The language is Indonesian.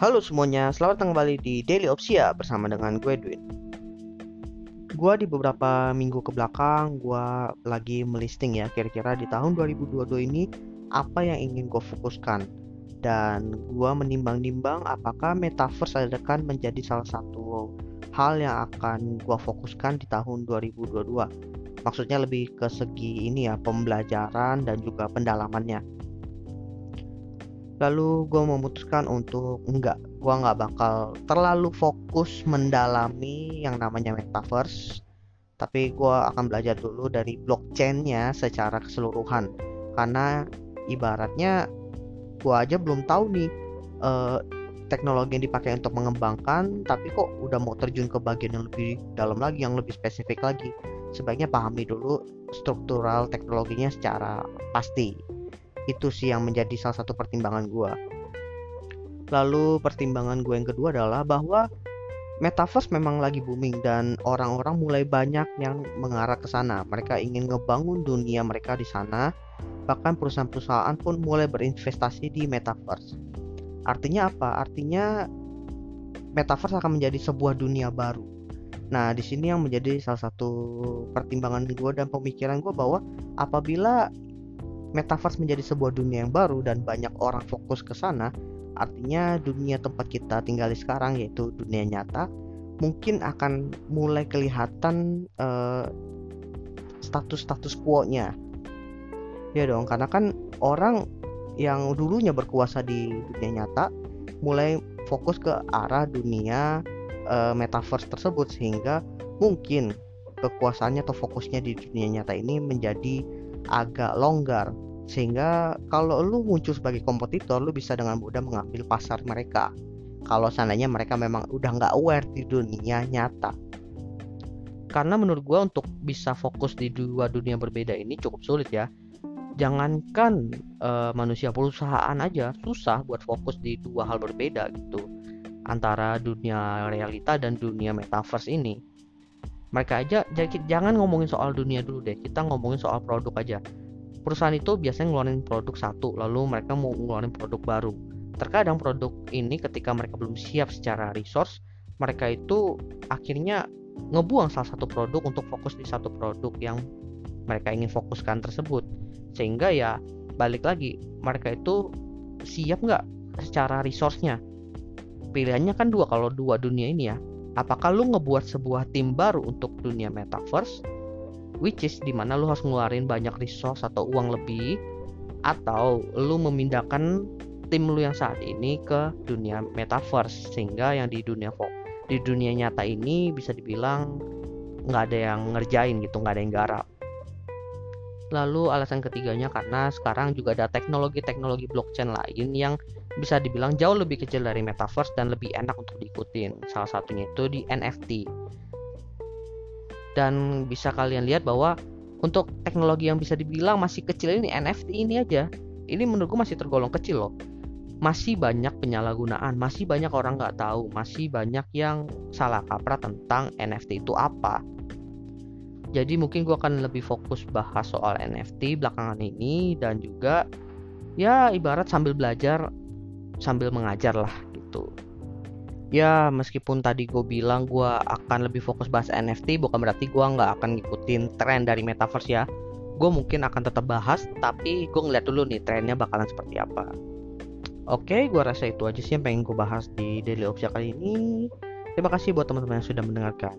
Halo semuanya, selamat datang kembali di Daily Opsia bersama dengan gue Edwin. Gue di beberapa minggu ke belakang, gue lagi melisting ya kira-kira di tahun 2022 ini apa yang ingin gue fokuskan. Dan gue menimbang-nimbang apakah metaverse akan menjadi salah satu hal yang akan gue fokuskan di tahun 2022. Maksudnya lebih ke segi ini ya, pembelajaran dan juga pendalamannya lalu gue memutuskan untuk enggak. Gue nggak bakal terlalu fokus mendalami yang namanya metaverse. Tapi gue akan belajar dulu dari blockchainnya secara keseluruhan. Karena ibaratnya gue aja belum tahu nih uh, teknologi yang dipakai untuk mengembangkan tapi kok udah mau terjun ke bagian yang lebih dalam lagi yang lebih spesifik lagi. Sebaiknya pahami dulu struktural teknologinya secara pasti itu sih yang menjadi salah satu pertimbangan gue lalu pertimbangan gue yang kedua adalah bahwa metaverse memang lagi booming dan orang-orang mulai banyak yang mengarah ke sana. Mereka ingin ngebangun dunia mereka di sana. Bahkan perusahaan-perusahaan pun mulai berinvestasi di metaverse. Artinya apa? Artinya metaverse akan menjadi sebuah dunia baru. Nah, di sini yang menjadi salah satu pertimbangan gue dan pemikiran gue bahwa apabila metaverse menjadi sebuah dunia yang baru dan banyak orang fokus ke sana, artinya dunia tempat kita tinggal sekarang yaitu dunia nyata mungkin akan mulai kelihatan uh, status-status quo-nya. Ya dong, karena kan orang yang dulunya berkuasa di dunia nyata mulai fokus ke arah dunia uh, metaverse tersebut sehingga mungkin kekuasaannya atau fokusnya di dunia nyata ini menjadi agak longgar. Sehingga kalau lu muncul sebagai kompetitor lu bisa dengan mudah mengambil pasar mereka. Kalau seandainya mereka memang udah nggak aware di dunia nyata. Karena menurut gue untuk bisa fokus di dua dunia berbeda ini cukup sulit ya. Jangankan uh, manusia perusahaan aja susah buat fokus di dua hal berbeda gitu. Antara dunia realita dan dunia metaverse ini mereka aja jangan ngomongin soal dunia dulu deh kita ngomongin soal produk aja. Perusahaan itu biasanya ngeluarin produk satu lalu mereka mau ngeluarin produk baru. Terkadang produk ini ketika mereka belum siap secara resource mereka itu akhirnya ngebuang salah satu produk untuk fokus di satu produk yang mereka ingin fokuskan tersebut. Sehingga ya balik lagi mereka itu siap nggak secara resource-nya? Pilihannya kan dua kalau dua dunia ini ya apakah lu ngebuat sebuah tim baru untuk dunia metaverse? Which is di mana lu harus ngeluarin banyak resource atau uang lebih? Atau lu memindahkan tim lu yang saat ini ke dunia metaverse sehingga yang di dunia di dunia nyata ini bisa dibilang nggak ada yang ngerjain gitu nggak ada yang garap. Lalu alasan ketiganya karena sekarang juga ada teknologi-teknologi blockchain lain yang bisa dibilang jauh lebih kecil dari metaverse dan lebih enak untuk diikutin. Salah satunya itu di NFT dan bisa kalian lihat bahwa untuk teknologi yang bisa dibilang masih kecil ini NFT ini aja ini menurutku masih tergolong kecil loh. Masih banyak penyalahgunaan masih banyak orang nggak tahu masih banyak yang salah kaprah tentang NFT itu apa. Jadi mungkin gue akan lebih fokus bahas soal NFT belakangan ini dan juga ya ibarat sambil belajar sambil mengajar lah gitu. Ya meskipun tadi gue bilang gue akan lebih fokus bahas NFT bukan berarti gue nggak akan ngikutin tren dari metaverse ya. Gue mungkin akan tetap bahas tapi gue ngeliat dulu nih trennya bakalan seperti apa. Oke gue rasa itu aja sih yang pengen gue bahas di Daily Opsia kali ini. Terima kasih buat teman-teman yang sudah mendengarkan